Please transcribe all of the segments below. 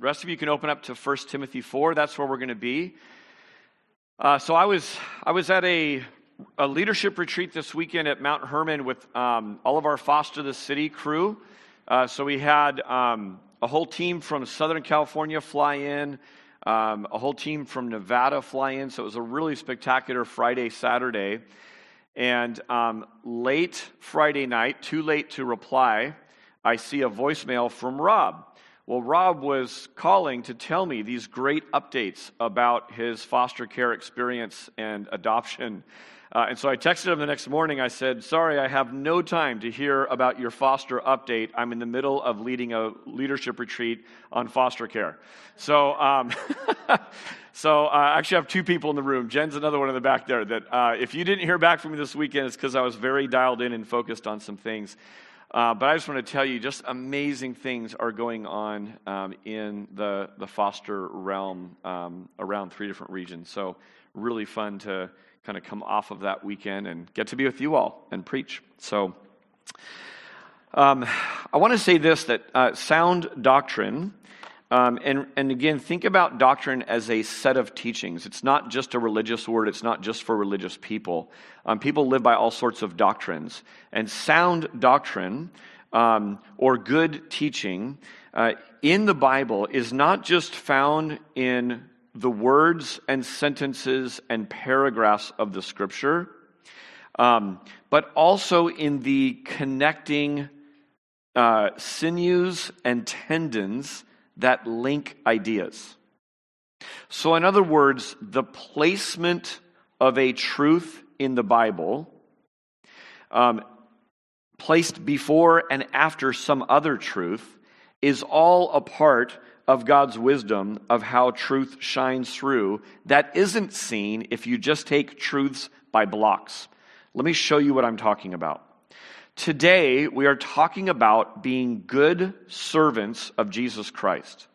the rest of you can open up to 1 Timothy 4. That's where we're going to be. Uh, so I was, I was at a, a leadership retreat this weekend at Mount Hermon with um, all of our Foster the City crew. Uh, so we had um, a whole team from Southern California fly in, um, a whole team from Nevada fly in. So it was a really spectacular Friday, Saturday. And um, late Friday night, too late to reply, I see a voicemail from Rob. Well, Rob was calling to tell me these great updates about his foster care experience and adoption. Uh, and so I texted him the next morning. I said, Sorry, I have no time to hear about your foster update. I'm in the middle of leading a leadership retreat on foster care. So, um, so uh, I actually have two people in the room. Jen's another one in the back there. That uh, if you didn't hear back from me this weekend, it's because I was very dialed in and focused on some things. Uh, but I just want to tell you, just amazing things are going on um, in the, the foster realm um, around three different regions. So, really fun to kind of come off of that weekend and get to be with you all and preach. So, um, I want to say this that uh, sound doctrine um, and, and again, think about doctrine as a set of teachings. It's not just a religious word, it's not just for religious people. Um, people live by all sorts of doctrines. And sound doctrine um, or good teaching uh, in the Bible is not just found in the words and sentences and paragraphs of the scripture, um, but also in the connecting uh, sinews and tendons that link ideas. So, in other words, the placement of a truth in the Bible, um, placed before and after some other truth, is all a part of God's wisdom of how truth shines through that isn't seen if you just take truths by blocks. Let me show you what I'm talking about. Today, we are talking about being good servants of Jesus Christ.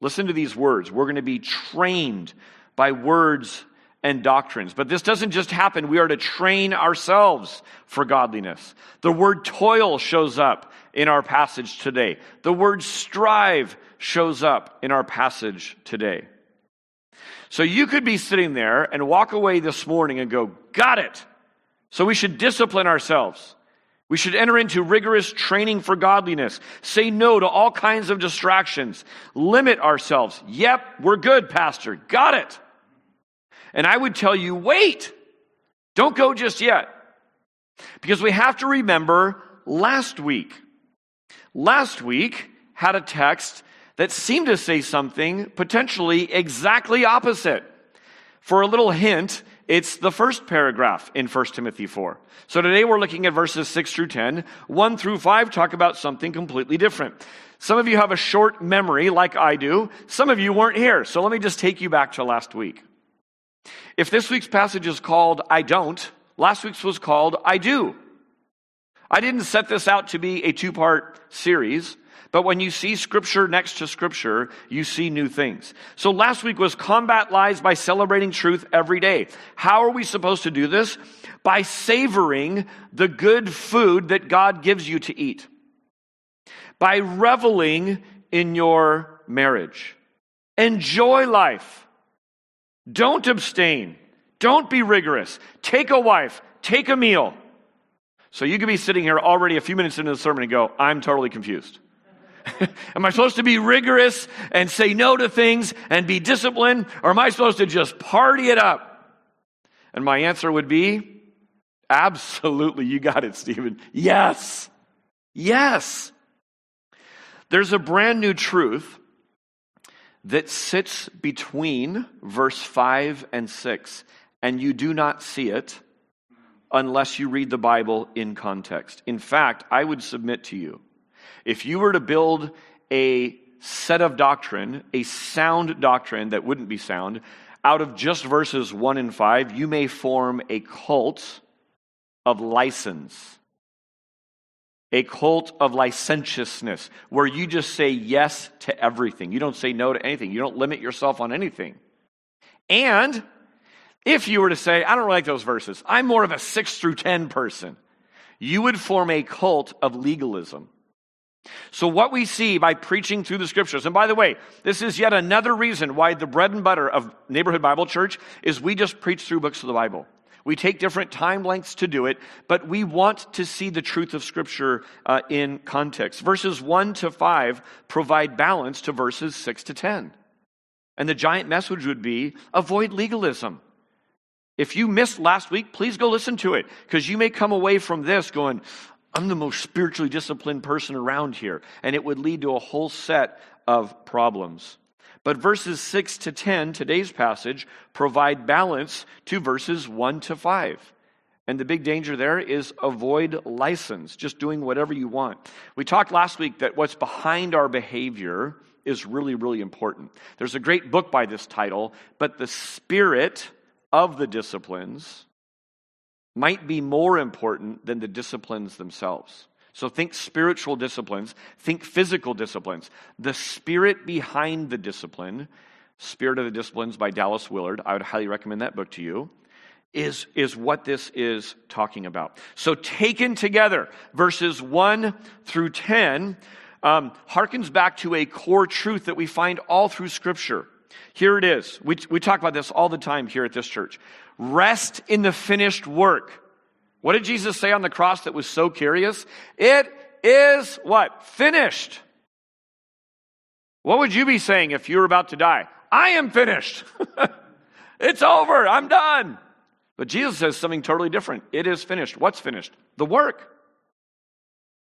Listen to these words. We're going to be trained by words and doctrines. But this doesn't just happen. We are to train ourselves for godliness. The word toil shows up in our passage today. The word strive shows up in our passage today. So you could be sitting there and walk away this morning and go, Got it. So we should discipline ourselves. We should enter into rigorous training for godliness. Say no to all kinds of distractions. Limit ourselves. Yep, we're good, Pastor. Got it. And I would tell you, wait. Don't go just yet. Because we have to remember last week. Last week had a text that seemed to say something potentially exactly opposite. For a little hint, it's the first paragraph in 1 Timothy 4. So today we're looking at verses 6 through 10. 1 through 5 talk about something completely different. Some of you have a short memory like I do. Some of you weren't here. So let me just take you back to last week. If this week's passage is called I don't, last week's was called I do. I didn't set this out to be a two part series. But when you see scripture next to scripture, you see new things. So last week was combat lies by celebrating truth every day. How are we supposed to do this? By savoring the good food that God gives you to eat. By reveling in your marriage. Enjoy life. Don't abstain. Don't be rigorous. Take a wife. Take a meal. So you could be sitting here already a few minutes into the sermon and go, I'm totally confused. am I supposed to be rigorous and say no to things and be disciplined? Or am I supposed to just party it up? And my answer would be absolutely. You got it, Stephen. Yes. Yes. There's a brand new truth that sits between verse 5 and 6, and you do not see it unless you read the Bible in context. In fact, I would submit to you if you were to build a set of doctrine, a sound doctrine that wouldn't be sound, out of just verses 1 and 5, you may form a cult of license. A cult of licentiousness, where you just say yes to everything. You don't say no to anything. You don't limit yourself on anything. And if you were to say, I don't like those verses, I'm more of a 6 through 10 person, you would form a cult of legalism So, what we see by preaching through the scriptures, and by the way, this is yet another reason why the bread and butter of Neighborhood Bible Church is we just preach through books of the Bible. We take different time lengths to do it, but we want to see the truth of Scripture uh, in context. Verses 1 to 5 provide balance to verses 6 to 10. And the giant message would be avoid legalism. If you missed last week, please go listen to it because you may come away from this going, I'm the most spiritually disciplined person around here. And it would lead to a whole set of problems. But verses 6 to 10, today's passage, provide balance to verses 1 to 5. And the big danger there is avoid license, just doing whatever you want. We talked last week that what's behind our behavior is really, really important. There's a great book by this title, but the spirit of the disciplines might be more important than the disciplines themselves. So think spiritual disciplines, think physical disciplines. The spirit behind the discipline, Spirit of the Disciplines by Dallas Willard, I would highly recommend that book to you, is, is what this is talking about. So taken together, verses 1 through 10 um, harkens back to a core truth that we find all through Scripture. Here it is. We, we talk about this all the time here at this church. Rest in the finished work. What did Jesus say on the cross that was so curious? It is what? Finished. What would you be saying if you were about to die? I am finished. it's over. I'm done. But Jesus says something totally different. It is finished. What's finished? The work.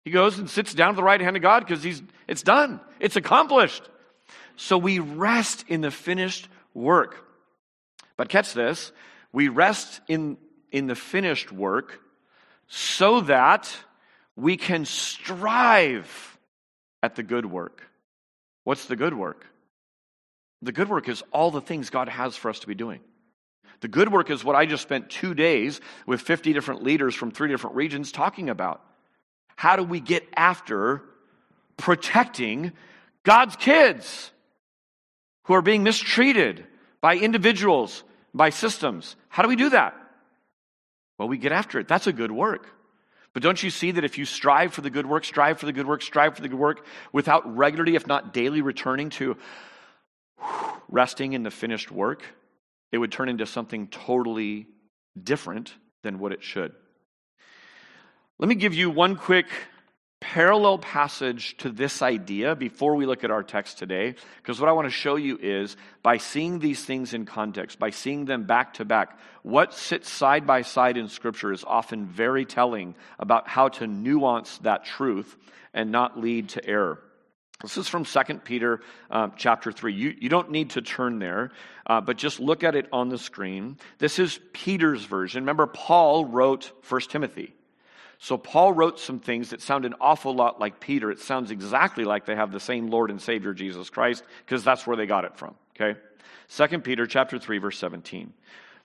He goes and sits down to the right hand of God because he's it's done. It's accomplished. So we rest in the finished work. But catch this, we rest in in the finished work so that we can strive at the good work. What's the good work? The good work is all the things God has for us to be doing. The good work is what I just spent two days with 50 different leaders from three different regions talking about. How do we get after protecting God's kids who are being mistreated by individuals, by systems? How do we do that? Well, we get after it. That's a good work. But don't you see that if you strive for the good work, strive for the good work, strive for the good work, without regularly, if not daily, returning to resting in the finished work, it would turn into something totally different than what it should. Let me give you one quick parallel passage to this idea before we look at our text today, because what I want to show you is by seeing these things in context, by seeing them back to back, what sits side by side in Scripture is often very telling about how to nuance that truth and not lead to error. This is from 2 Peter um, chapter 3. You, you don't need to turn there, uh, but just look at it on the screen. This is Peter's version. Remember, Paul wrote 1 Timothy. So Paul wrote some things that sound an awful lot like Peter. It sounds exactly like they have the same Lord and Savior Jesus Christ because that's where they got it from, okay? 2 Peter chapter 3 verse 17.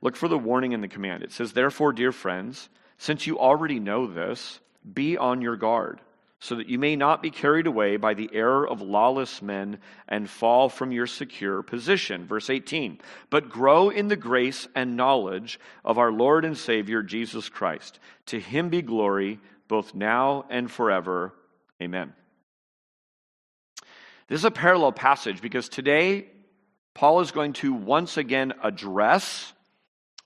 Look for the warning and the command. It says, "Therefore, dear friends, since you already know this, be on your guard." So that you may not be carried away by the error of lawless men and fall from your secure position. Verse 18. But grow in the grace and knowledge of our Lord and Savior Jesus Christ. To him be glory both now and forever. Amen. This is a parallel passage because today Paul is going to once again address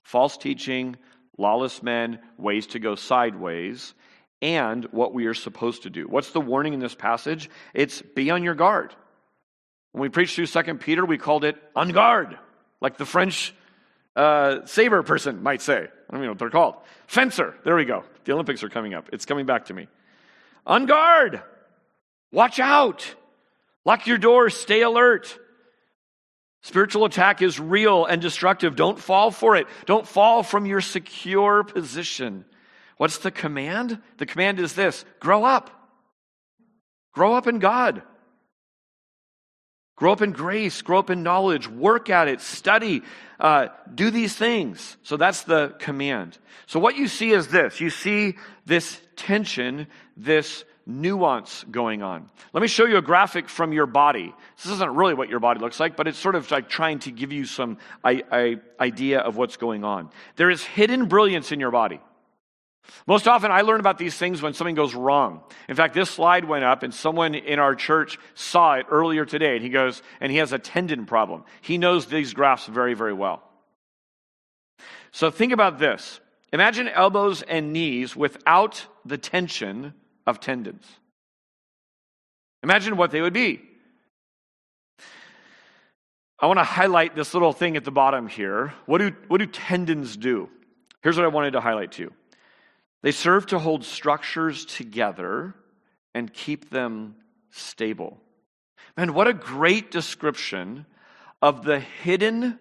false teaching, lawless men, ways to go sideways and what we are supposed to do. What's the warning in this passage? It's be on your guard. When we preached through Second Peter, we called it on guard, like the French uh, saber person might say. I don't know what they're called. Fencer. There we go. The Olympics are coming up. It's coming back to me. On guard. Watch out. Lock your doors. Stay alert. Spiritual attack is real and destructive. Don't fall for it. Don't fall from your secure position. What's the command? The command is this grow up. Grow up in God. Grow up in grace, grow up in knowledge, work at it, study, uh, do these things. So that's the command. So what you see is this you see this tension, this nuance going on. Let me show you a graphic from your body. This isn't really what your body looks like, but it's sort of like trying to give you some I, I, idea of what's going on. There is hidden brilliance in your body. Most often, I learn about these things when something goes wrong. In fact, this slide went up, and someone in our church saw it earlier today, and he goes, and he has a tendon problem. He knows these graphs very, very well. So think about this imagine elbows and knees without the tension of tendons. Imagine what they would be. I want to highlight this little thing at the bottom here. What do, what do tendons do? Here's what I wanted to highlight to you they serve to hold structures together and keep them stable. Man, what a great description of the hidden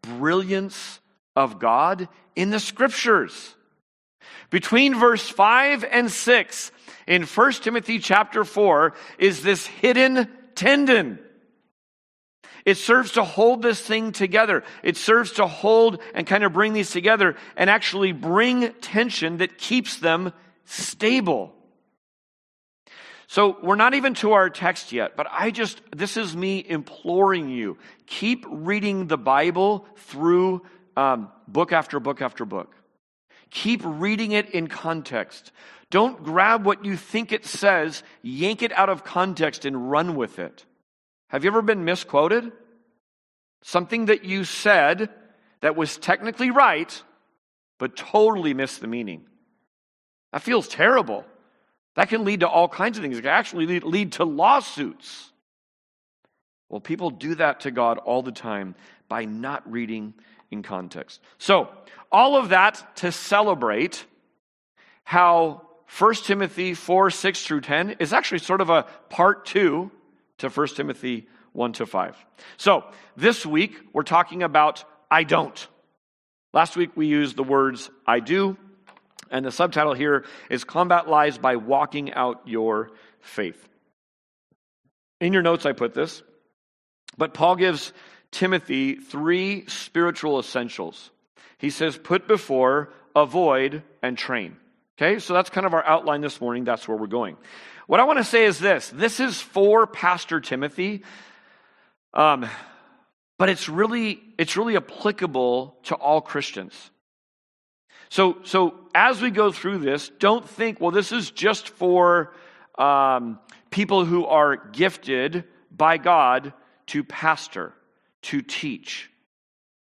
brilliance of God in the scriptures. Between verse 5 and 6 in 1 Timothy chapter 4 is this hidden tendon. It serves to hold this thing together. It serves to hold and kind of bring these together and actually bring tension that keeps them stable. So we're not even to our text yet, but I just, this is me imploring you. Keep reading the Bible through um, book after book after book. Keep reading it in context. Don't grab what you think it says, yank it out of context, and run with it. Have you ever been misquoted? Something that you said that was technically right, but totally missed the meaning. That feels terrible. That can lead to all kinds of things. It can actually lead, to lawsuits. Well, people do that to God all the time by not reading in context. So, all of that to celebrate how 1 Timothy 4 6 through 10 is actually sort of a part two to 1 Timothy 1 to 5. So, this week we're talking about I don't. Last week we used the words I do, and the subtitle here is Combat Lies by Walking Out Your Faith. In your notes, I put this, but Paul gives Timothy three spiritual essentials. He says, put before, avoid, and train. Okay, so that's kind of our outline this morning. That's where we're going. What I want to say is this this is for Pastor Timothy, um, but it's really, it's really applicable to all Christians. So, so as we go through this, don't think, well, this is just for um, people who are gifted by God to pastor, to teach.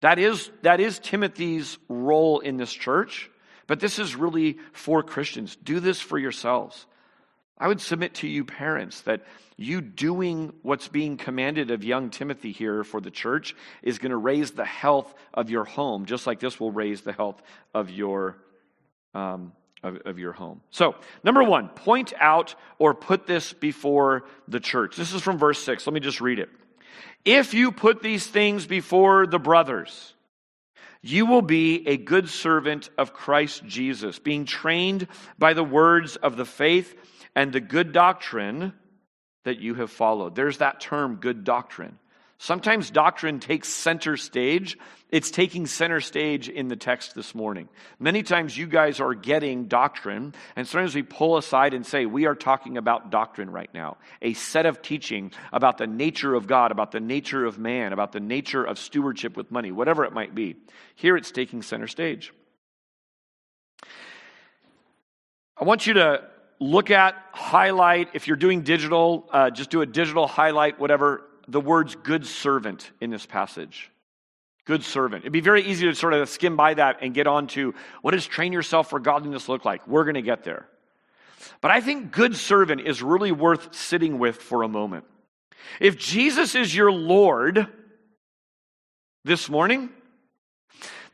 That is, that is Timothy's role in this church, but this is really for Christians. Do this for yourselves. I would submit to you, parents, that you doing what's being commanded of young Timothy here for the church is going to raise the health of your home, just like this will raise the health of your um, of, of your home. So, number one, point out or put this before the church. This is from verse six. Let me just read it. If you put these things before the brothers, you will be a good servant of Christ Jesus, being trained by the words of the faith and the good doctrine that you have followed. There's that term, good doctrine. Sometimes doctrine takes center stage. It's taking center stage in the text this morning. Many times you guys are getting doctrine, and sometimes we pull aside and say, We are talking about doctrine right now. A set of teaching about the nature of God, about the nature of man, about the nature of stewardship with money, whatever it might be. Here it's taking center stage. I want you to look at, highlight. If you're doing digital, uh, just do a digital highlight, whatever, the words good servant in this passage. Good servant. It'd be very easy to sort of skim by that and get on to what does train yourself for godliness look like? We're going to get there. But I think good servant is really worth sitting with for a moment. If Jesus is your Lord this morning,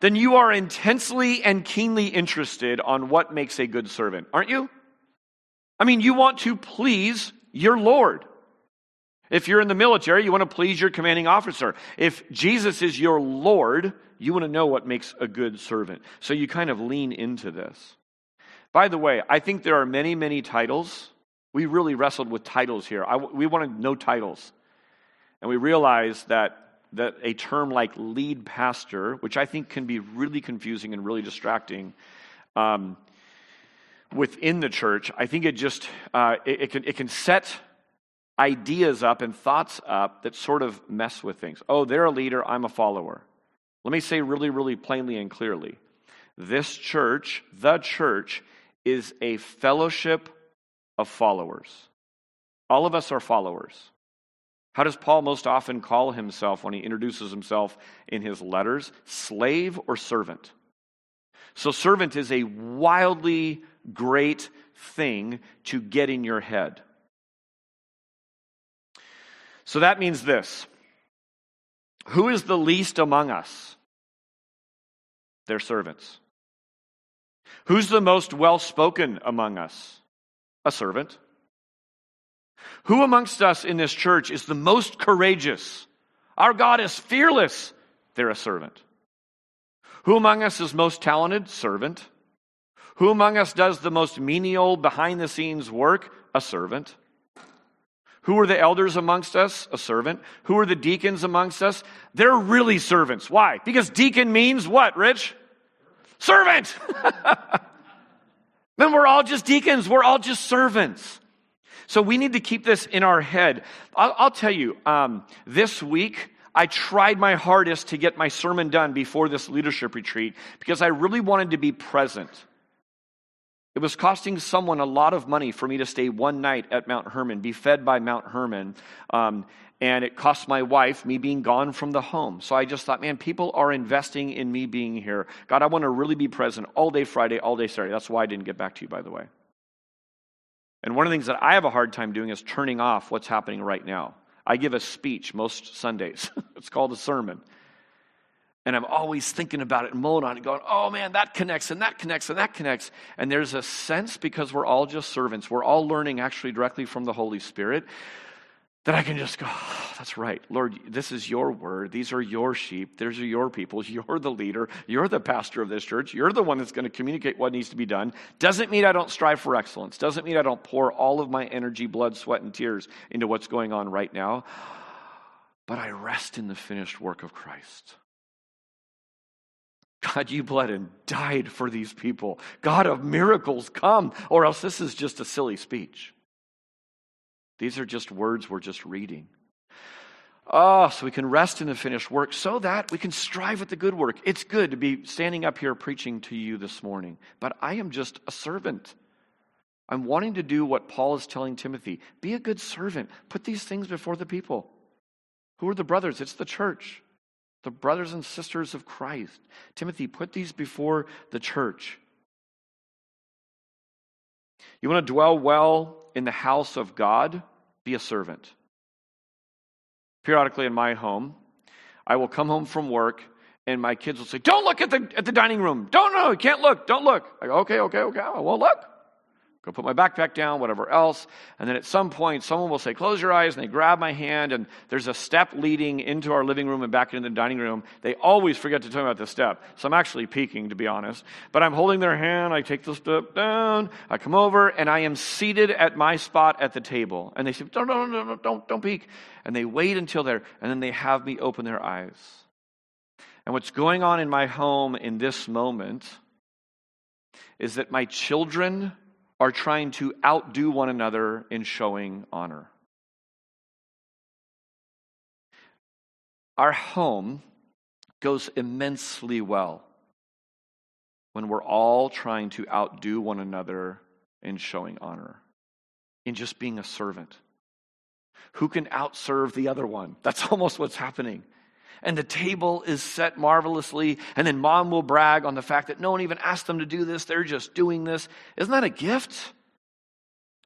then you are intensely and keenly interested on what makes a good servant, aren't you? I mean, you want to please your Lord. If you're in the military, you want to please your commanding officer. If Jesus is your Lord, you want to know what makes a good servant. So you kind of lean into this. By the way, I think there are many, many titles. We really wrestled with titles here. I, we wanted no titles. And we realized that, that a term like lead pastor, which I think can be really confusing and really distracting, um, within the church, I think it just uh, it, it, can it can set ideas up and thoughts up that sort of mess with things. Oh, they're a leader, I'm a follower. Let me say really, really plainly and clearly: this church, the church, is a fellowship of followers. All of us are followers. How does Paul most often call himself when he introduces himself in his letters? Slave or servant? So, servant is a wildly great thing to get in your head. So that means this Who is the least among us? They're servants. Who's the most well spoken among us? A servant. Who amongst us in this church is the most courageous? Our God is fearless. They're a servant. Who among us is most talented? Servant. Who among us does the most menial, behind the scenes work? A servant. Who are the elders amongst us? A servant. Who are the deacons amongst us? They're really servants. Why? Because deacon means what, Rich? Servant! then we're all just deacons. We're all just servants. So we need to keep this in our head. I'll, I'll tell you, um, this week, I tried my hardest to get my sermon done before this leadership retreat because I really wanted to be present. It was costing someone a lot of money for me to stay one night at Mount Hermon, be fed by Mount Hermon. Um, and it cost my wife me being gone from the home. So I just thought, man, people are investing in me being here. God, I want to really be present all day Friday, all day Saturday. That's why I didn't get back to you, by the way. And one of the things that I have a hard time doing is turning off what's happening right now. I give a speech most Sundays, it's called a sermon. And I'm always thinking about it and mulling on it, going, oh man, that connects and that connects and that connects. And there's a sense because we're all just servants, we're all learning actually directly from the Holy Spirit, that I can just go, oh, that's right. Lord, this is your word. These are your sheep. These are your people. You're the leader. You're the pastor of this church. You're the one that's going to communicate what needs to be done. Doesn't mean I don't strive for excellence. Doesn't mean I don't pour all of my energy, blood, sweat, and tears into what's going on right now. But I rest in the finished work of Christ. God, you bled and died for these people. God of miracles, come, or else this is just a silly speech. These are just words we're just reading. Oh, so we can rest in the finished work so that we can strive at the good work. It's good to be standing up here preaching to you this morning, but I am just a servant. I'm wanting to do what Paul is telling Timothy be a good servant. Put these things before the people. Who are the brothers? It's the church the brothers and sisters of Christ. Timothy, put these before the church. You want to dwell well in the house of God? Be a servant. Periodically in my home, I will come home from work and my kids will say, Don't look at the, at the dining room. Don't, no, you can't look. Don't look. I go, Okay, okay, okay. I won't look go put my backpack down, whatever else. And then at some point, someone will say, Close your eyes. And they grab my hand, and there's a step leading into our living room and back into the dining room. They always forget to tell me about the step. So I'm actually peeking, to be honest. But I'm holding their hand. I take the step down. I come over, and I am seated at my spot at the table. And they say, No, no, don't, don't, don't, don't peek. And they wait until they're, and then they have me open their eyes. And what's going on in my home in this moment is that my children are trying to outdo one another in showing honor. Our home goes immensely well when we're all trying to outdo one another in showing honor, in just being a servant. Who can outserve the other one? That's almost what's happening and the table is set marvelously. And then mom will brag on the fact that no one even asked them to do this, they're just doing this. Isn't that a gift?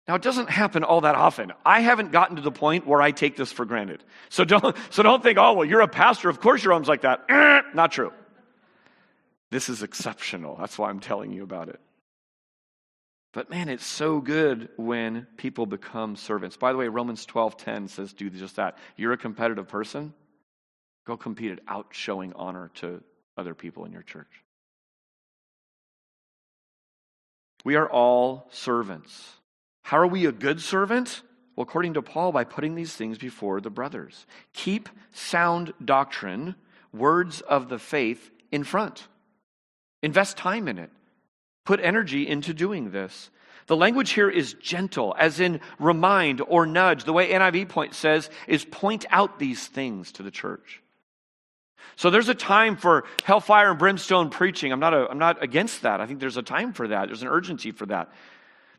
Now, it doesn't happen all that often. I haven't gotten to the point where I take this for granted. So don't, so don't think, oh, well, you're a pastor. Of course your home's like that. Not true. This is exceptional. That's why I'm telling you about it. But man, it's so good when people become servants. By the way, Romans 12:10 says do just that. You're a competitive person. Go compete at out showing honor to other people in your church. We are all servants. How are we a good servant? Well, according to Paul, by putting these things before the brothers. Keep sound doctrine, words of the faith, in front. Invest time in it. Put energy into doing this. The language here is gentle, as in remind or nudge. The way NIV point says is point out these things to the church. So there's a time for hellfire and brimstone preaching. I'm not, a, I'm not against that. I think there's a time for that. There's an urgency for that.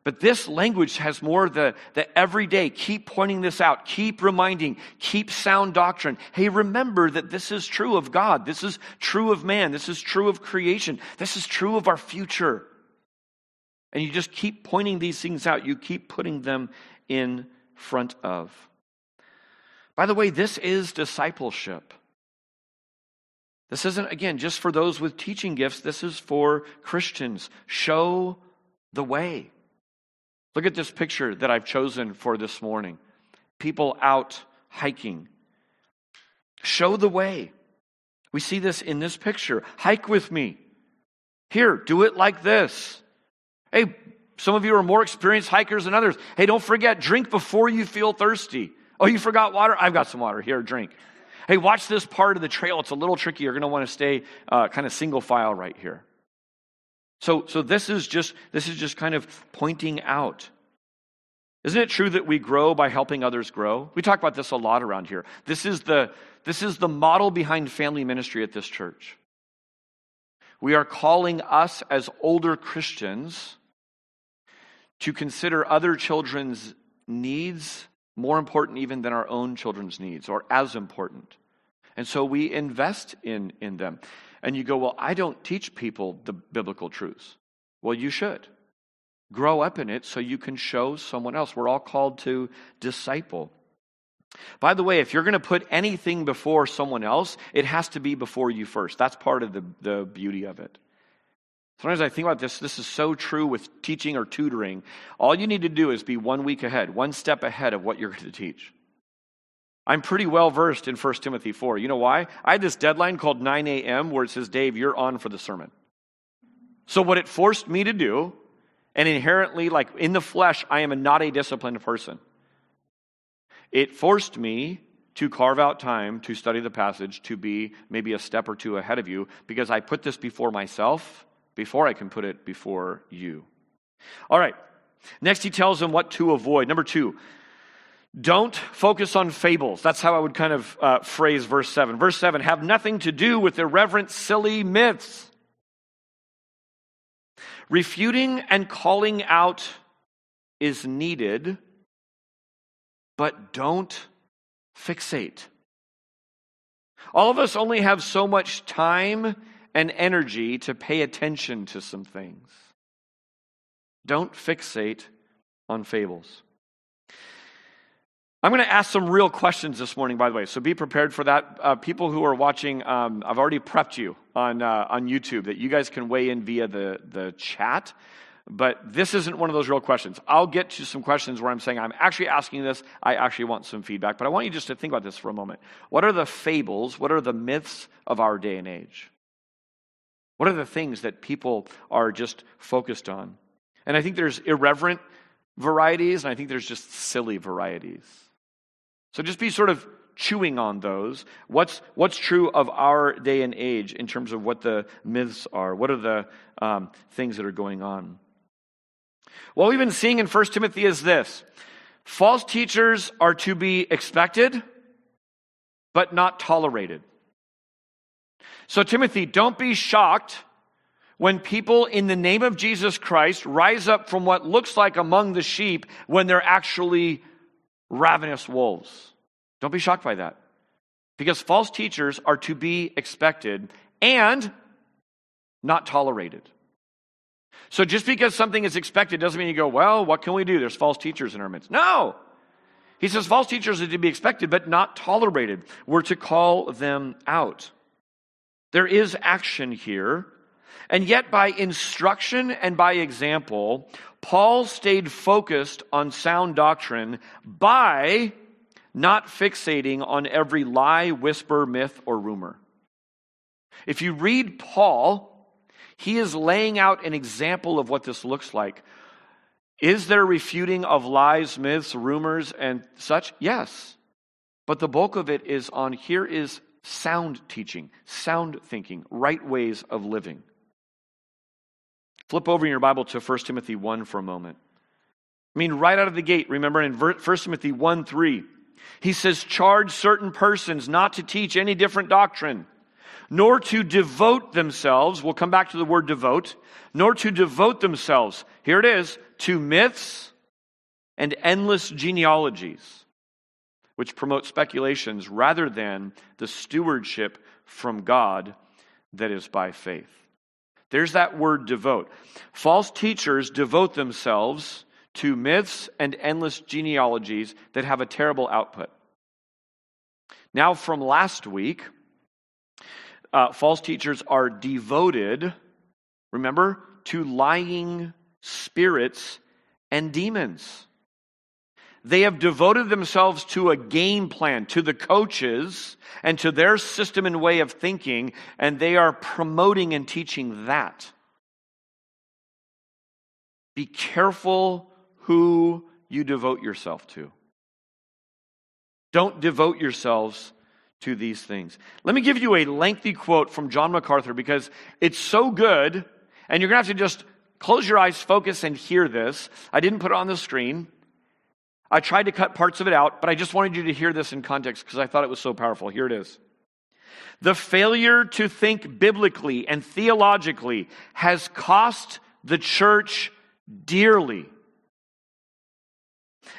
But this language has more the, the everyday, keep pointing this out, keep reminding, keep sound doctrine. Hey, remember that this is true of God. This is true of man. This is true of creation. This is true of our future. And you just keep pointing these things out. You keep putting them in front of. By the way, this is discipleship. This isn't, again, just for those with teaching gifts. This is for Christians. Show the way. Look at this picture that I've chosen for this morning people out hiking. Show the way. We see this in this picture. Hike with me. Here, do it like this. Hey, some of you are more experienced hikers than others. Hey, don't forget, drink before you feel thirsty. Oh, you forgot water? I've got some water. Here, drink. Hey, watch this part of the trail. It's a little tricky. You're going to want to stay uh, kind of single file right here. So, so this is just this is just kind of pointing out. Isn't it true that we grow by helping others grow? We talk about this a lot around here. This is the this is the model behind family ministry at this church. We are calling us as older Christians to consider other children's needs more important even than our own children's needs or as important. And so we invest in, in them. And you go, Well, I don't teach people the biblical truths. Well, you should. Grow up in it so you can show someone else. We're all called to disciple. By the way, if you're going to put anything before someone else, it has to be before you first. That's part of the, the beauty of it. Sometimes I think about this, this is so true with teaching or tutoring. All you need to do is be one week ahead, one step ahead of what you're going to teach. I'm pretty well versed in 1 Timothy 4. You know why? I had this deadline called 9 a.m. where it says, Dave, you're on for the sermon. So, what it forced me to do, and inherently, like in the flesh, I am a not a disciplined person. It forced me to carve out time to study the passage, to be maybe a step or two ahead of you, because I put this before myself before I can put it before you. All right. Next, he tells them what to avoid. Number two, don't focus on fables. That's how I would kind of uh, phrase verse 7. Verse 7 have nothing to do with irreverent, silly myths. Refuting and calling out is needed, but don't fixate. All of us only have so much time and energy to pay attention to some things. Don't fixate on fables. I'm going to ask some real questions this morning, by the way, so be prepared for that. Uh, people who are watching, um, I've already prepped you on, uh, on YouTube that you guys can weigh in via the, the chat. But this isn't one of those real questions. I'll get to some questions where I'm saying, I'm actually asking this. I actually want some feedback. But I want you just to think about this for a moment. What are the fables? What are the myths of our day and age? What are the things that people are just focused on? And I think there's irreverent varieties, and I think there's just silly varieties. So just be sort of chewing on those. What's, what's true of our day and age in terms of what the myths are? What are the um, things that are going on? What we've been seeing in 1 Timothy is this false teachers are to be expected, but not tolerated. So, Timothy, don't be shocked when people in the name of Jesus Christ rise up from what looks like among the sheep when they're actually ravenous wolves. Don't be shocked by that. Because false teachers are to be expected and not tolerated. So just because something is expected doesn't mean you go, well, what can we do? There's false teachers in our midst. No. He says false teachers are to be expected, but not tolerated. We're to call them out. There is action here. And yet, by instruction and by example, Paul stayed focused on sound doctrine by not fixating on every lie, whisper, myth, or rumor. If you read Paul, he is laying out an example of what this looks like. Is there refuting of lies, myths, rumors, and such? Yes. But the bulk of it is on here is sound teaching, sound thinking, right ways of living. Flip over in your Bible to 1 Timothy 1 for a moment. I mean, right out of the gate, remember in 1 Timothy 1 3, he says, Charge certain persons not to teach any different doctrine. nor to devote themselves, we'll come back to the word devote, nor to devote themselves, here it is, to myths and endless genealogies, which promote speculations rather than the stewardship from God that is by faith. There's that word devote. False teachers devote themselves to myths and endless genealogies that have a terrible output. Now, from last week, uh, false teachers are devoted, remember, to lying spirits and demons. They have devoted themselves to a game plan, to the coaches, and to their system and way of thinking, and they are promoting and teaching that. Be careful who you devote yourself to. Don't devote yourselves to these things. Let me give you a lengthy quote from John MacArthur because it's so good, and you're going to have to just close your eyes, focus, and hear this. I didn't put it on the screen. I tried to cut parts of it out, but I just wanted you to hear this in context because I thought it was so powerful. Here it is. The failure to think biblically and theologically has cost the church dearly.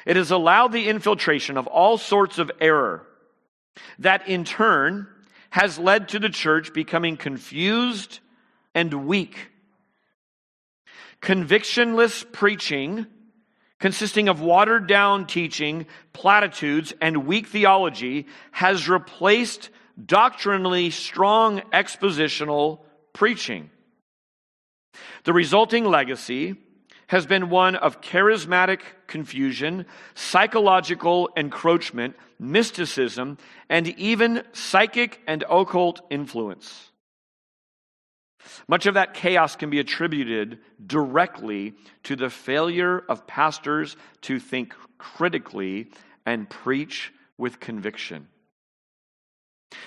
It has allowed the infiltration of all sorts of error that in turn has led to the church becoming confused and weak. Convictionless preaching consisting of watered down teaching, platitudes, and weak theology, has replaced doctrinally strong expositional preaching. The resulting legacy has been one of charismatic confusion, psychological encroachment, mysticism, and even psychic and occult influence. Much of that chaos can be attributed directly to the failure of pastors to think critically and preach with conviction.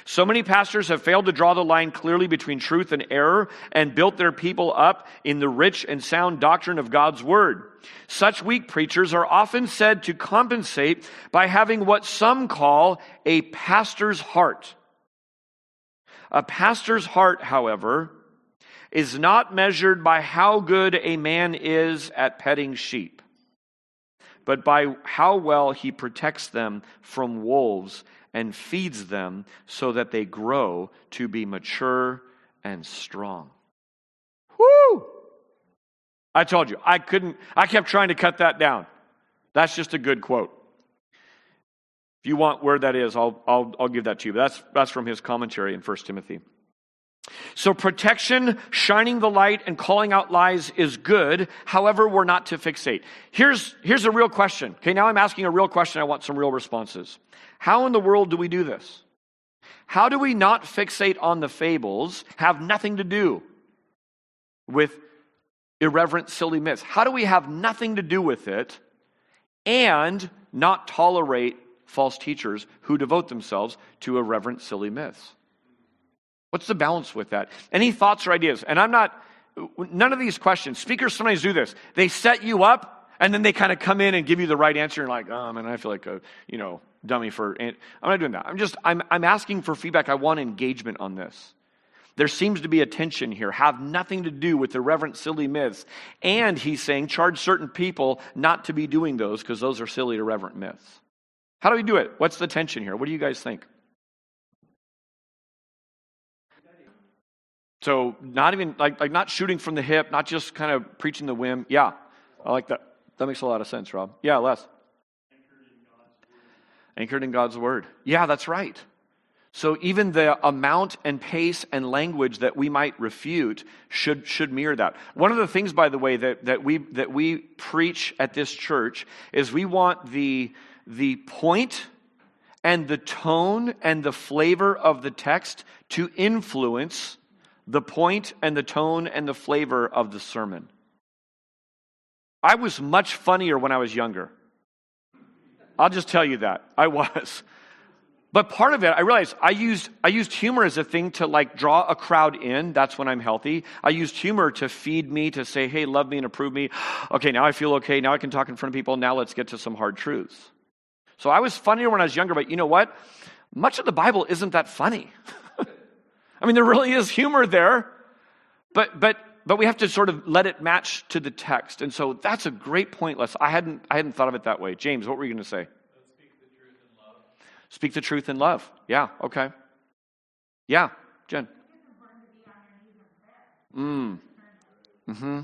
So many pastors have failed to draw the line clearly between truth and error and built their people up in the rich and sound doctrine of God's Word. Such weak preachers are often said to compensate by having what some call a pastor's heart. A pastor's heart, however, is not measured by how good a man is at petting sheep, but by how well he protects them from wolves and feeds them so that they grow to be mature and strong. Whoo! I told you, I couldn't, I kept trying to cut that down. That's just a good quote. If you want where that is, I'll, I'll, I'll give that to you. That's, that's from his commentary in 1 Timothy. So, protection, shining the light, and calling out lies is good. However, we're not to fixate. Here's, here's a real question. Okay, now I'm asking a real question. I want some real responses. How in the world do we do this? How do we not fixate on the fables, have nothing to do with irreverent, silly myths? How do we have nothing to do with it and not tolerate false teachers who devote themselves to irreverent, silly myths? What's the balance with that? Any thoughts or ideas? And I'm not, none of these questions, speakers sometimes do this. They set you up and then they kind of come in and give you the right answer. And like, oh man, I feel like a, you know, dummy for, I'm not doing that. I'm just, I'm, I'm asking for feedback. I want engagement on this. There seems to be a tension here, have nothing to do with irreverent, silly myths. And he's saying, charge certain people not to be doing those because those are silly, irreverent myths. How do we do it? What's the tension here? What do you guys think? So not even like like not shooting from the hip, not just kind of preaching the whim. Yeah, I like that. That makes a lot of sense, Rob. Yeah, Les. Anchored in God's word. Yeah, that's right. So even the amount and pace and language that we might refute should, should mirror that. One of the things, by the way, that, that, we, that we preach at this church is we want the, the point and the tone and the flavor of the text to influence the point and the tone and the flavor of the sermon. I was much funnier when I was younger. I'll just tell you that. I was. But part of it, I realized I used, I used humor as a thing to like draw a crowd in. That's when I'm healthy. I used humor to feed me, to say, hey, love me and approve me. Okay, now I feel okay. Now I can talk in front of people. Now let's get to some hard truths. So I was funnier when I was younger, but you know what? Much of the Bible isn't that funny. I mean, there really is humor there, but, but, but we have to sort of let it match to the text. And so that's a great point, Les. I hadn't, I hadn't thought of it that way. James, what were you going to say? Speak the truth in love. Speak the truth in love. Yeah, okay. Yeah, Jen. Mm. Mm-hmm.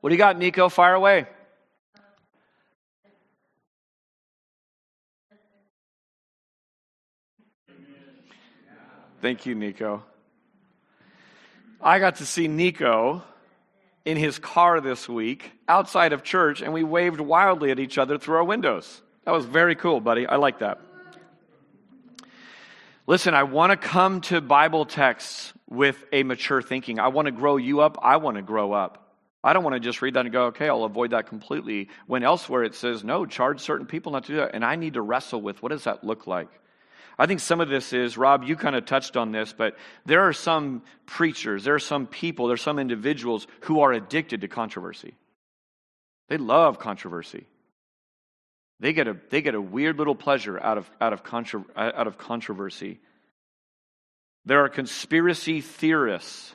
What do you got, Nico? Fire away. Thank you, Nico. I got to see Nico in his car this week outside of church, and we waved wildly at each other through our windows. That was very cool, buddy. I like that. Listen, I want to come to Bible texts with a mature thinking. I want to grow you up. I want to grow up. I don't want to just read that and go, okay, I'll avoid that completely. When elsewhere it says, no, charge certain people not to do that. And I need to wrestle with what does that look like? I think some of this is, Rob, you kind of touched on this, but there are some preachers, there are some people, there are some individuals who are addicted to controversy. They love controversy. They get a, they get a weird little pleasure out of, out, of contro, out of controversy. There are conspiracy theorists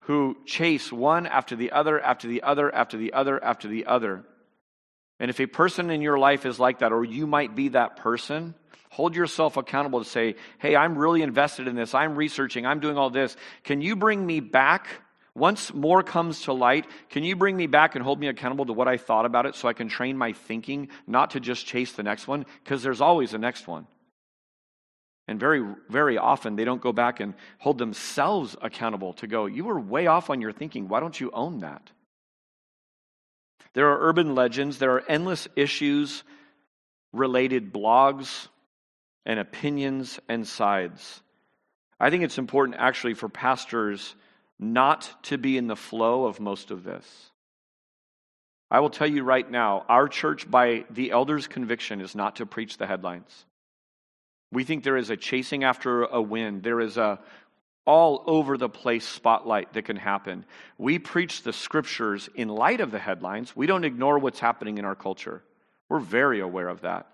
who chase one after the other, after the other, after the other, after the other. And if a person in your life is like that, or you might be that person, hold yourself accountable to say, hey, I'm really invested in this. I'm researching. I'm doing all this. Can you bring me back once more comes to light, can you bring me back and hold me accountable to what I thought about it so I can train my thinking not to just chase the next one? Because there's always a next one. And very, very often they don't go back and hold themselves accountable to go, you were way off on your thinking. Why don't you own that? There are urban legends, there are endless issues related blogs and opinions and sides. I think it's important actually for pastors not to be in the flow of most of this. I will tell you right now, our church, by the elders' conviction, is not to preach the headlines. We think there is a chasing after a wind. There is a all over the place spotlight that can happen. We preach the scriptures in light of the headlines. We don't ignore what's happening in our culture. We're very aware of that.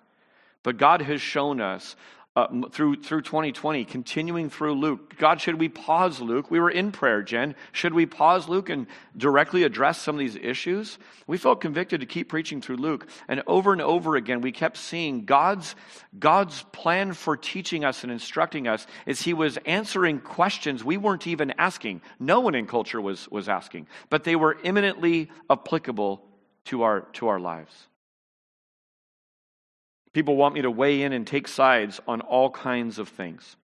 But God has shown us uh, through, through 2020, continuing through Luke. God, should we pause Luke? We were in prayer, Jen. Should we pause Luke and directly address some of these issues? We felt convicted to keep preaching through Luke. And over and over again, we kept seeing God's, God's plan for teaching us and instructing us is He was answering questions we weren't even asking. No one in culture was, was asking, but they were eminently applicable to our, to our lives. People want me to weigh in and take sides on all kinds of things.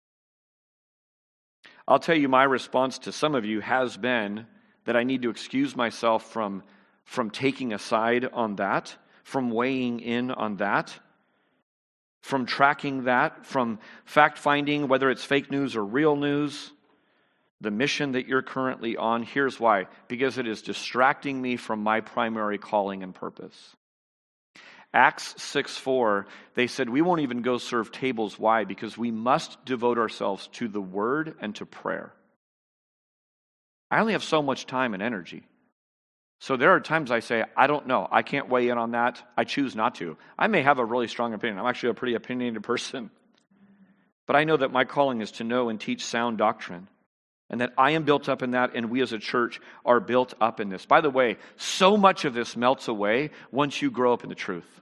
I'll tell you, my response to some of you has been that I need to excuse myself from, from taking a side on that, from weighing in on that, from tracking that, from fact finding whether it's fake news or real news. The mission that you're currently on, here's why because it is distracting me from my primary calling and purpose. Acts 6 4, they said, We won't even go serve tables. Why? Because we must devote ourselves to the word and to prayer. I only have so much time and energy. So there are times I say, I don't know. I can't weigh in on that. I choose not to. I may have a really strong opinion. I'm actually a pretty opinionated person. But I know that my calling is to know and teach sound doctrine. And that I am built up in that, and we as a church are built up in this. By the way, so much of this melts away once you grow up in the truth.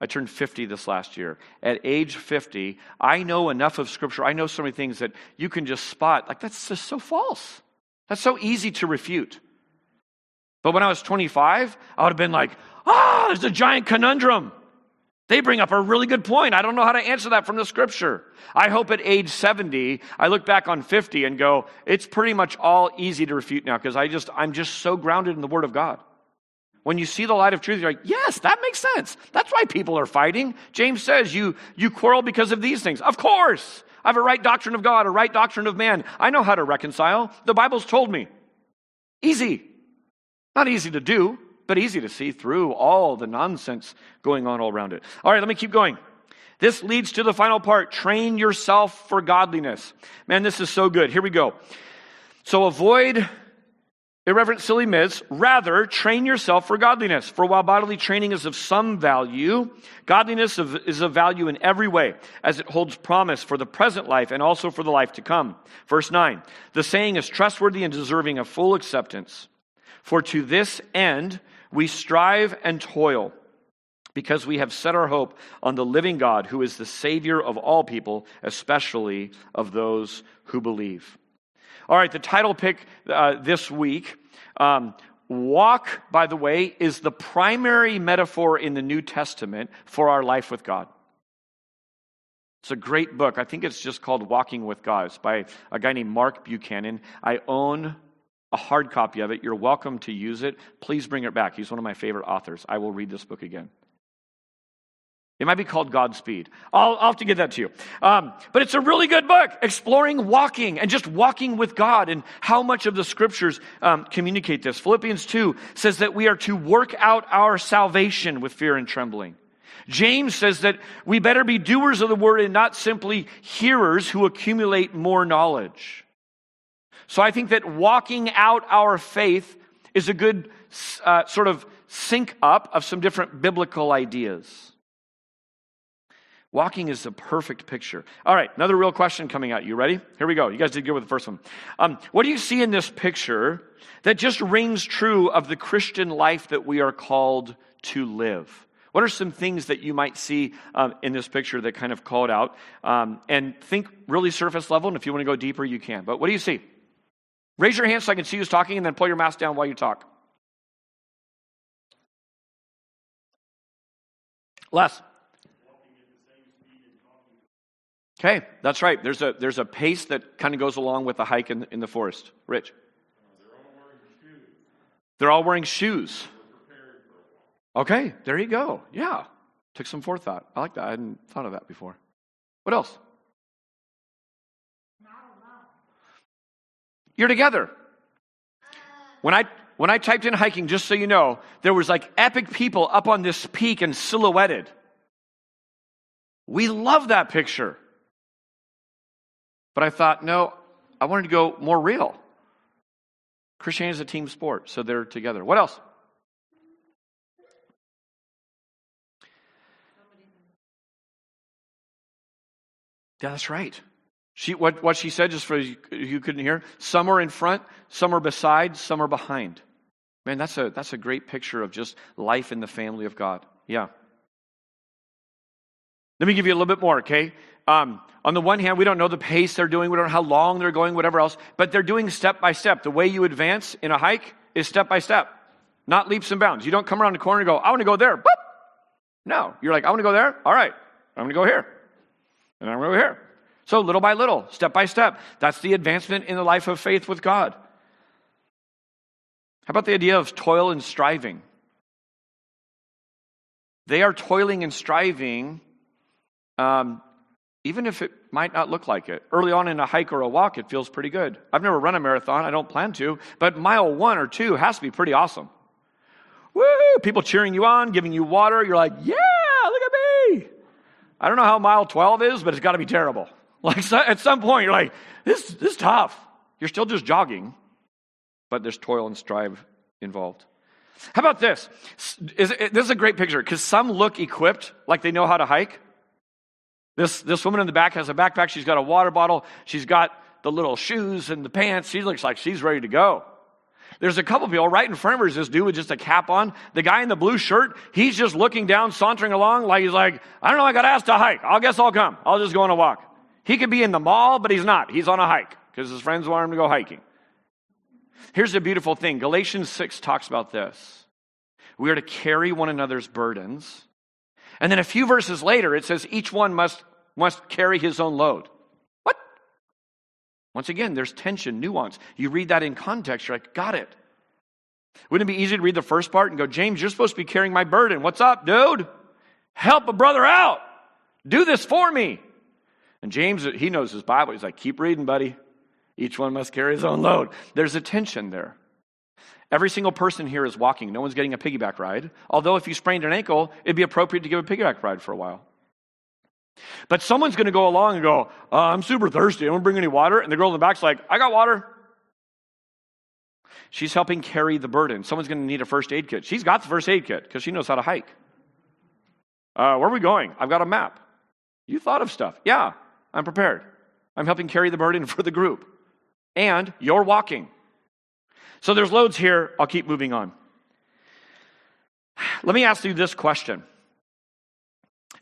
I turned 50 this last year. At age 50, I know enough of Scripture. I know so many things that you can just spot. Like, that's just so false. That's so easy to refute. But when I was 25, I would have been like, ah, there's a giant conundrum. They bring up a really good point. I don't know how to answer that from the scripture. I hope at age 70, I look back on 50 and go, it's pretty much all easy to refute now because I just, I'm just so grounded in the Word of God. When you see the light of truth, you're like, yes, that makes sense. That's why people are fighting. James says you, you quarrel because of these things. Of course. I have a right doctrine of God, a right doctrine of man. I know how to reconcile. The Bible's told me. Easy. Not easy to do, but easy to see through all the nonsense going on all around it. All right, let me keep going. This leads to the final part train yourself for godliness. Man, this is so good. Here we go. So avoid irreverent, silly myths. Rather, train yourself for godliness. For while bodily training is of some value, godliness is of value in every way, as it holds promise for the present life and also for the life to come. Verse 9 The saying is trustworthy and deserving of full acceptance. For to this end we strive and toil, because we have set our hope on the living God, who is the Savior of all people, especially of those who believe. All right, the title pick uh, this week. Um, walk, by the way, is the primary metaphor in the New Testament for our life with God. It's a great book. I think it's just called Walking with God. It's by a guy named Mark Buchanan. I own a hard copy of it. You're welcome to use it. Please bring it back. He's one of my favorite authors. I will read this book again. It might be called Godspeed. I'll, I'll have to get that to you. Um, but it's a really good book, exploring walking and just walking with God and how much of the scriptures um, communicate this. Philippians 2 says that we are to work out our salvation with fear and trembling. James says that we better be doers of the word and not simply hearers who accumulate more knowledge. So I think that walking out our faith is a good uh, sort of sync up of some different biblical ideas. Walking is a perfect picture. All right, another real question coming out. You ready? Here we go. You guys did good with the first one. Um, what do you see in this picture that just rings true of the Christian life that we are called to live? What are some things that you might see um, in this picture that kind of call it out? Um, and think really surface level, and if you want to go deeper, you can. But what do you see? Raise your hand so I can see who's talking, and then pull your mask down while you talk. Les. Okay, that's right. There's a, there's a pace that kind of goes along with the hike in, in the forest. Rich. They're all wearing shoes. Okay, there you go. Yeah. Took some forethought. I like that. I hadn't thought of that before. What else? You're together. When I when I typed in hiking, just so you know, there was like epic people up on this peak and silhouetted. We love that picture. But I thought, no, I wanted to go more real. Christianity is a team sport, so they're together. What else? Yeah, that's right. She, what, what she said, just for you, you couldn't hear, some are in front, some are beside, some are behind. Man, that's a, that's a great picture of just life in the family of God. Yeah. Let me give you a little bit more, okay? Um, on the one hand, we don't know the pace they're doing, we don't know how long they're going, whatever else, but they're doing step by step. The way you advance in a hike is step by step, not leaps and bounds. You don't come around the corner and go, I want to go there. Boop. No, you're like, I want to go there. All right, I'm going to go here. And I'm going to go here. So little by little, step by step. That's the advancement in the life of faith with God. How about the idea of toil and striving? They are toiling and striving um, even if it might not look like it. Early on in a hike or a walk, it feels pretty good. I've never run a marathon, I don't plan to, but mile one or two has to be pretty awesome. Woo! People cheering you on, giving you water. You're like, yeah, look at me. I don't know how mile 12 is, but it's got to be terrible. Like so, at some point, you're like, this, this is tough. You're still just jogging, but there's toil and strive involved. How about this? Is, this is a great picture because some look equipped, like they know how to hike. This, this woman in the back has a backpack. She's got a water bottle. She's got the little shoes and the pants. She looks like she's ready to go. There's a couple people right in front of her is this dude with just a cap on. The guy in the blue shirt, he's just looking down, sauntering along like he's like, I don't know, I got asked to hike. I'll guess I'll come. I'll just go on a walk. He could be in the mall, but he's not. He's on a hike because his friends want him to go hiking. Here's the beautiful thing Galatians 6 talks about this. We are to carry one another's burdens and then a few verses later, it says each one must, must carry his own load. What? Once again, there's tension, nuance. You read that in context, you're like, got it. Wouldn't it be easy to read the first part and go, James, you're supposed to be carrying my burden. What's up, dude? Help a brother out. Do this for me. And James, he knows his Bible. He's like, keep reading, buddy. Each one must carry his own load. There's a tension there. Every single person here is walking. No one's getting a piggyback ride. Although, if you sprained an ankle, it'd be appropriate to give a piggyback ride for a while. But someone's going to go along and go, uh, I'm super thirsty. I don't bring any water. And the girl in the back's like, I got water. She's helping carry the burden. Someone's going to need a first aid kit. She's got the first aid kit because she knows how to hike. Uh, where are we going? I've got a map. You thought of stuff. Yeah, I'm prepared. I'm helping carry the burden for the group. And you're walking. So there's loads here. I'll keep moving on. Let me ask you this question.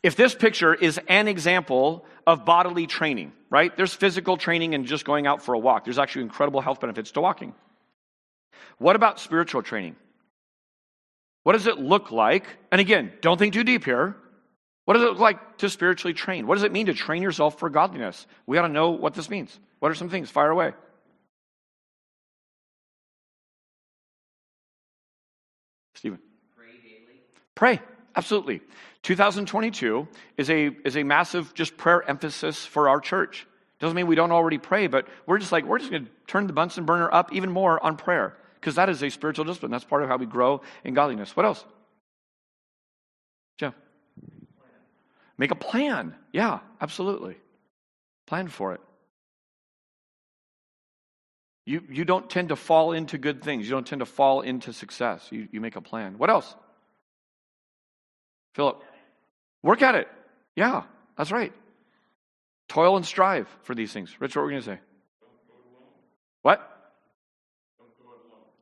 If this picture is an example of bodily training, right? There's physical training and just going out for a walk. There's actually incredible health benefits to walking. What about spiritual training? What does it look like? And again, don't think too deep here. What does it look like to spiritually train? What does it mean to train yourself for godliness? We ought to know what this means. What are some things? Fire away. Stephen. Pray daily. Pray, absolutely. 2022 is a, is a massive just prayer emphasis for our church. Doesn't mean we don't already pray, but we're just like, we're just going to turn the Bunsen burner up even more on prayer because that is a spiritual discipline. That's part of how we grow in godliness. What else? Make a plan. Yeah, absolutely. Plan for it. You, you don't tend to fall into good things. You don't tend to fall into success. You, you make a plan. What else? Philip. Work at it. Yeah, that's right. Toil and strive for these things. Rich, what were we going to say? What?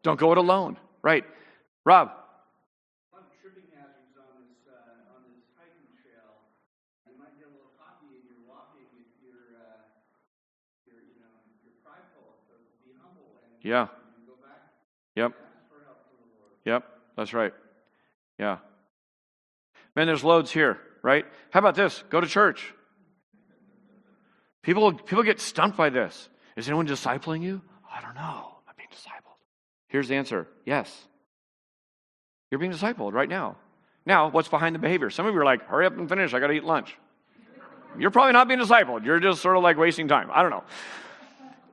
Don't go it alone. Right. Rob. lot of tripping hazards on this uh, on this hiking trail. You might get a little cocky in your walking if you're uh, you're you know you're prideful. So be humble and Yeah. you go back. Yep. Ask for help from the Lord. Yep. That's right. Yeah. Man, there's loads here, right? How about this? Go to church. People, people get stumped by this. Is anyone discipling you? I don't know. I'm being discipled. Here's the answer yes. You're being discipled right now. Now, what's behind the behavior? Some of you are like, hurry up and finish. I got to eat lunch. You're probably not being discipled. You're just sort of like wasting time. I don't know.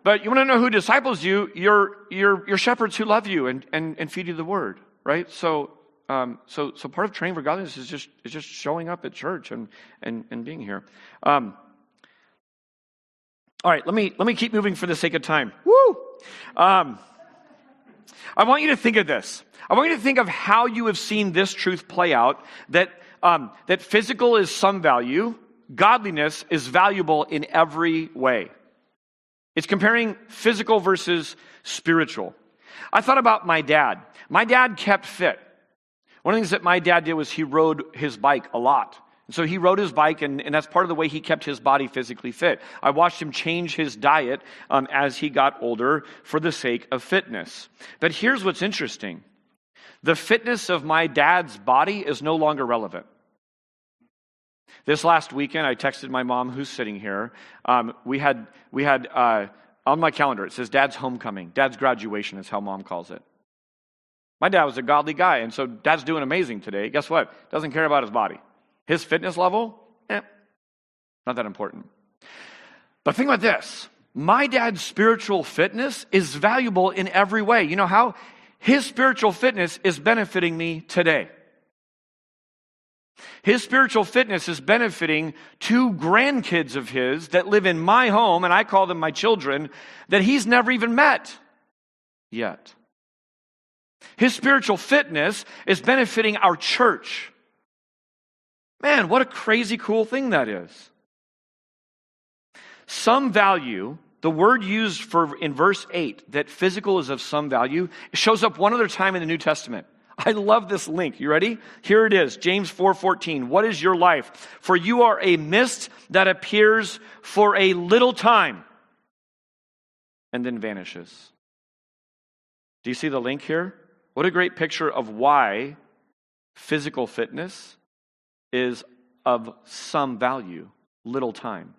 But you want to know who disciples you? Your, your, your shepherds who love you and, and, and feed you the word, right? So, um, so, so part of training for godliness is just, is just showing up at church and, and, and being here. Um, all right, let me, let me keep moving for the sake of time. Woo! Um, I want you to think of this. I want you to think of how you have seen this truth play out that, um, that physical is some value, godliness is valuable in every way. It's comparing physical versus spiritual. I thought about my dad. My dad kept fit. One of the things that my dad did was he rode his bike a lot. And so he rode his bike, and, and that's part of the way he kept his body physically fit. I watched him change his diet um, as he got older for the sake of fitness. But here's what's interesting the fitness of my dad's body is no longer relevant. This last weekend, I texted my mom, who's sitting here. Um, we had, we had uh, on my calendar, it says Dad's homecoming. Dad's graduation is how mom calls it. My dad was a godly guy, and so dad's doing amazing today. Guess what? Doesn't care about his body. His fitness level, eh, not that important. But think about this my dad's spiritual fitness is valuable in every way. You know how? His spiritual fitness is benefiting me today. His spiritual fitness is benefiting two grandkids of his that live in my home, and I call them my children, that he's never even met yet. His spiritual fitness is benefiting our church. Man, what a crazy cool thing that is. Some value, the word used for in verse 8 that physical is of some value, shows up one other time in the New Testament. I love this link. You ready? Here it is. James 4:14. What is your life? For you are a mist that appears for a little time and then vanishes. Do you see the link here? What a great picture of why physical fitness is of some value, little time.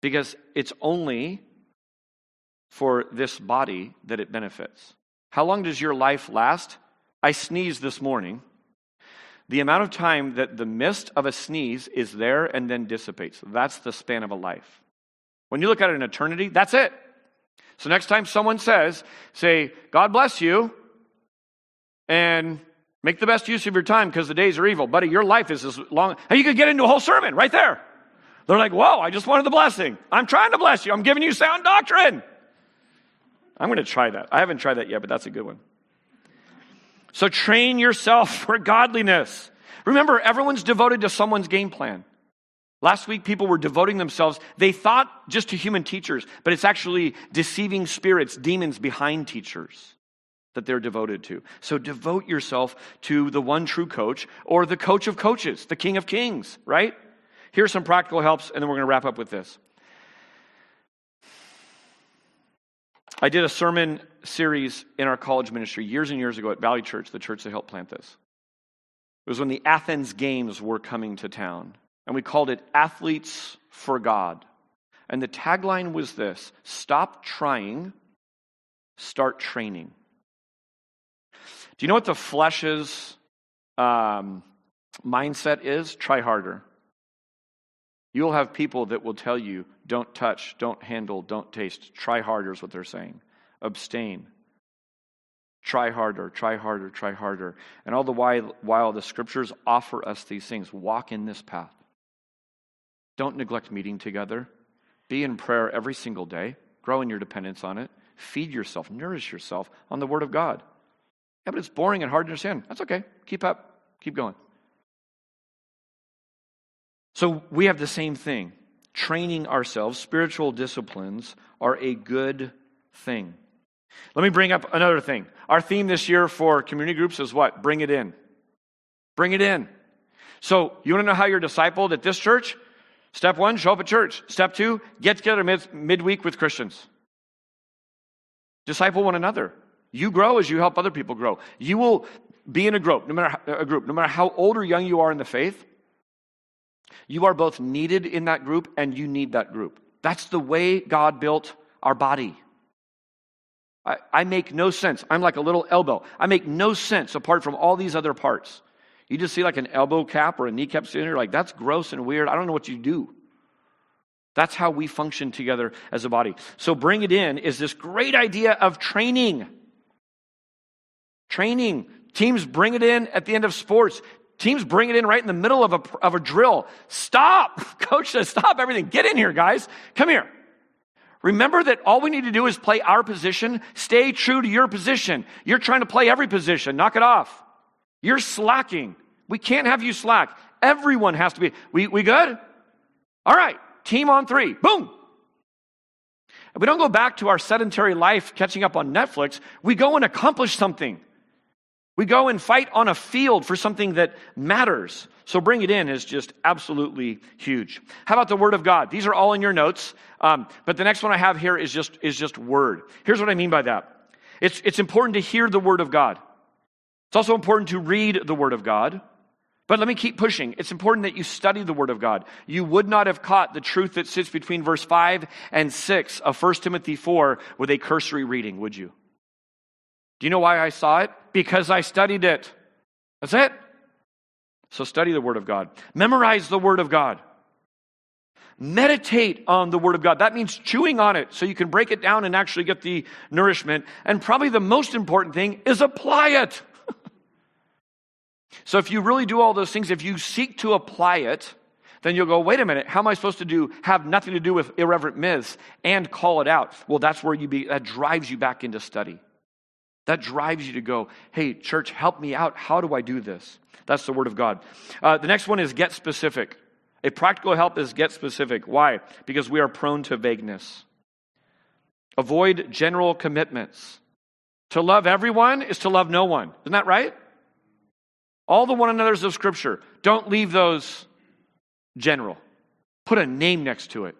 Because it's only for this body that it benefits. How long does your life last? I sneezed this morning. The amount of time that the mist of a sneeze is there and then dissipates, that's the span of a life. When you look at in eternity, that's it. So next time someone says, say, God bless you, and make the best use of your time because the days are evil. Buddy, your life is as long. And you could get into a whole sermon right there. They're like, whoa, I just wanted the blessing. I'm trying to bless you. I'm giving you sound doctrine. I'm going to try that. I haven't tried that yet, but that's a good one. So train yourself for godliness. Remember, everyone's devoted to someone's game plan. Last week, people were devoting themselves, they thought just to human teachers, but it's actually deceiving spirits, demons behind teachers that they're devoted to. So devote yourself to the one true coach or the coach of coaches, the king of kings, right? Here's some practical helps, and then we're going to wrap up with this. I did a sermon series in our college ministry years and years ago at Valley Church, the church that helped plant this. It was when the Athens Games were coming to town, and we called it Athletes for God. And the tagline was this Stop trying, start training. Do you know what the flesh's um, mindset is? Try harder. You'll have people that will tell you, don't touch, don't handle, don't taste. Try harder is what they're saying. Abstain. Try harder, try harder, try harder. And all the while, while the scriptures offer us these things, walk in this path. Don't neglect meeting together. Be in prayer every single day. Grow in your dependence on it. Feed yourself, nourish yourself on the Word of God. Yeah, but it's boring and hard to understand. That's okay. Keep up, keep going. So we have the same thing. Training ourselves, spiritual disciplines are a good thing. Let me bring up another thing. Our theme this year for community groups is what? Bring it in. Bring it in. So, you want to know how you're discipled at this church? Step one, show up at church. Step two, get together mid- midweek with Christians. Disciple one another. You grow as you help other people grow. You will be in a group, no matter a group, no matter how old or young you are in the faith. You are both needed in that group and you need that group. That's the way God built our body. I, I, make no sense. I'm like a little elbow. I make no sense apart from all these other parts. You just see like an elbow cap or a kneecap sitting here, like that's gross and weird. I don't know what you do. That's how we function together as a body. So bring it in is this great idea of training. Training. Teams bring it in at the end of sports. Teams bring it in right in the middle of a, of a drill. Stop. Coach says, stop everything. Get in here, guys. Come here. Remember that all we need to do is play our position. Stay true to your position. You're trying to play every position. Knock it off. You're slacking. We can't have you slack. Everyone has to be. We, we good? All right. Team on three. Boom. we don't go back to our sedentary life catching up on Netflix. We go and accomplish something. We go and fight on a field for something that matters. So bring it in is just absolutely huge. How about the Word of God? These are all in your notes, um, but the next one I have here is just is just Word. Here's what I mean by that. It's it's important to hear the Word of God. It's also important to read the Word of God. But let me keep pushing. It's important that you study the Word of God. You would not have caught the truth that sits between verse 5 and 6 of 1 Timothy 4 with a cursory reading, would you? Do you know why I saw it? Because I studied it. That's it. So study the Word of God. Memorize the Word of God. Meditate on the Word of God. That means chewing on it so you can break it down and actually get the nourishment. And probably the most important thing is apply it. so if you really do all those things, if you seek to apply it, then you'll go, wait a minute, how am I supposed to do, have nothing to do with irreverent myths and call it out? Well, that's where you be, that drives you back into study. That drives you to go, hey, church, help me out. How do I do this? That's the word of God. Uh, the next one is get specific. A practical help is get specific. Why? Because we are prone to vagueness. Avoid general commitments. To love everyone is to love no one. Isn't that right? All the one another's of Scripture. Don't leave those general. Put a name next to it.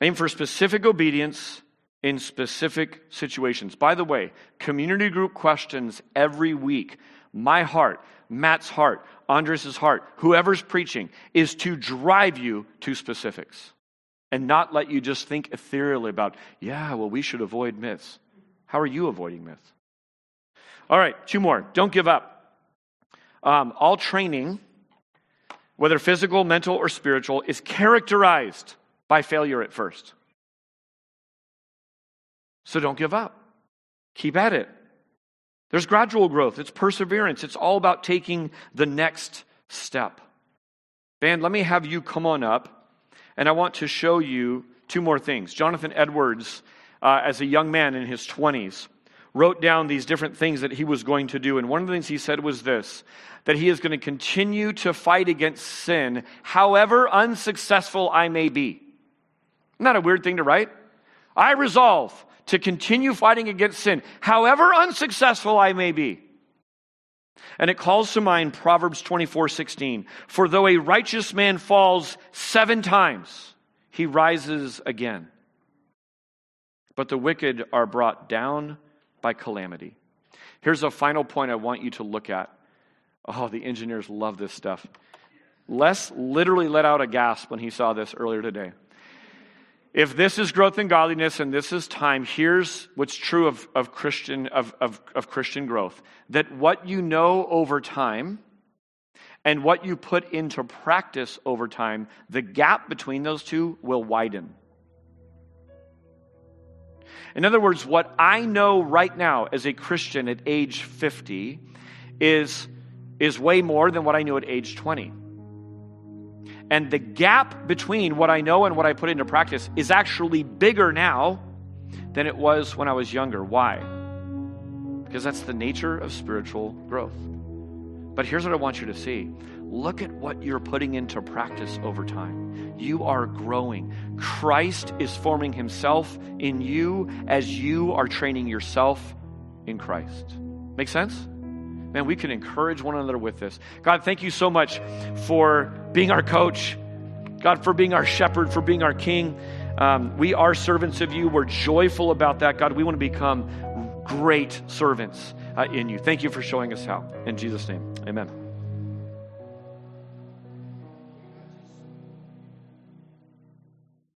Aim for specific obedience in specific situations. By the way, community group questions every week. My heart, Matt's heart, Andres' heart, whoever's preaching, is to drive you to specifics and not let you just think ethereally about, yeah, well, we should avoid myths. How are you avoiding myths? All right, two more. Don't give up. Um, all training, whether physical, mental, or spiritual, is characterized by failure at first. So don't give up. Keep at it. There's gradual growth, it's perseverance, it's all about taking the next step. Band, let me have you come on up, and I want to show you two more things. Jonathan Edwards, uh, as a young man in his 20s, wrote down these different things that he was going to do. And one of the things he said was this that he is going to continue to fight against sin, however unsuccessful I may be. Isn't that a weird thing to write? I resolve to continue fighting against sin, however unsuccessful I may be. And it calls to mind Proverbs 24 16. For though a righteous man falls seven times, he rises again. But the wicked are brought down by calamity. Here's a final point I want you to look at. Oh, the engineers love this stuff. Les literally let out a gasp when he saw this earlier today. If this is growth in godliness and this is time, here's what's true of, of, Christian, of, of, of Christian growth that what you know over time and what you put into practice over time, the gap between those two will widen. In other words, what I know right now as a Christian at age 50 is, is way more than what I knew at age 20. And the gap between what I know and what I put into practice is actually bigger now than it was when I was younger. Why? Because that's the nature of spiritual growth. But here's what I want you to see look at what you're putting into practice over time. You are growing. Christ is forming himself in you as you are training yourself in Christ. Make sense? Man, we can encourage one another with this. God, thank you so much for being our coach. God, for being our shepherd, for being our king. Um, we are servants of you. We're joyful about that. God, we want to become great servants uh, in you. Thank you for showing us how. In Jesus' name, amen.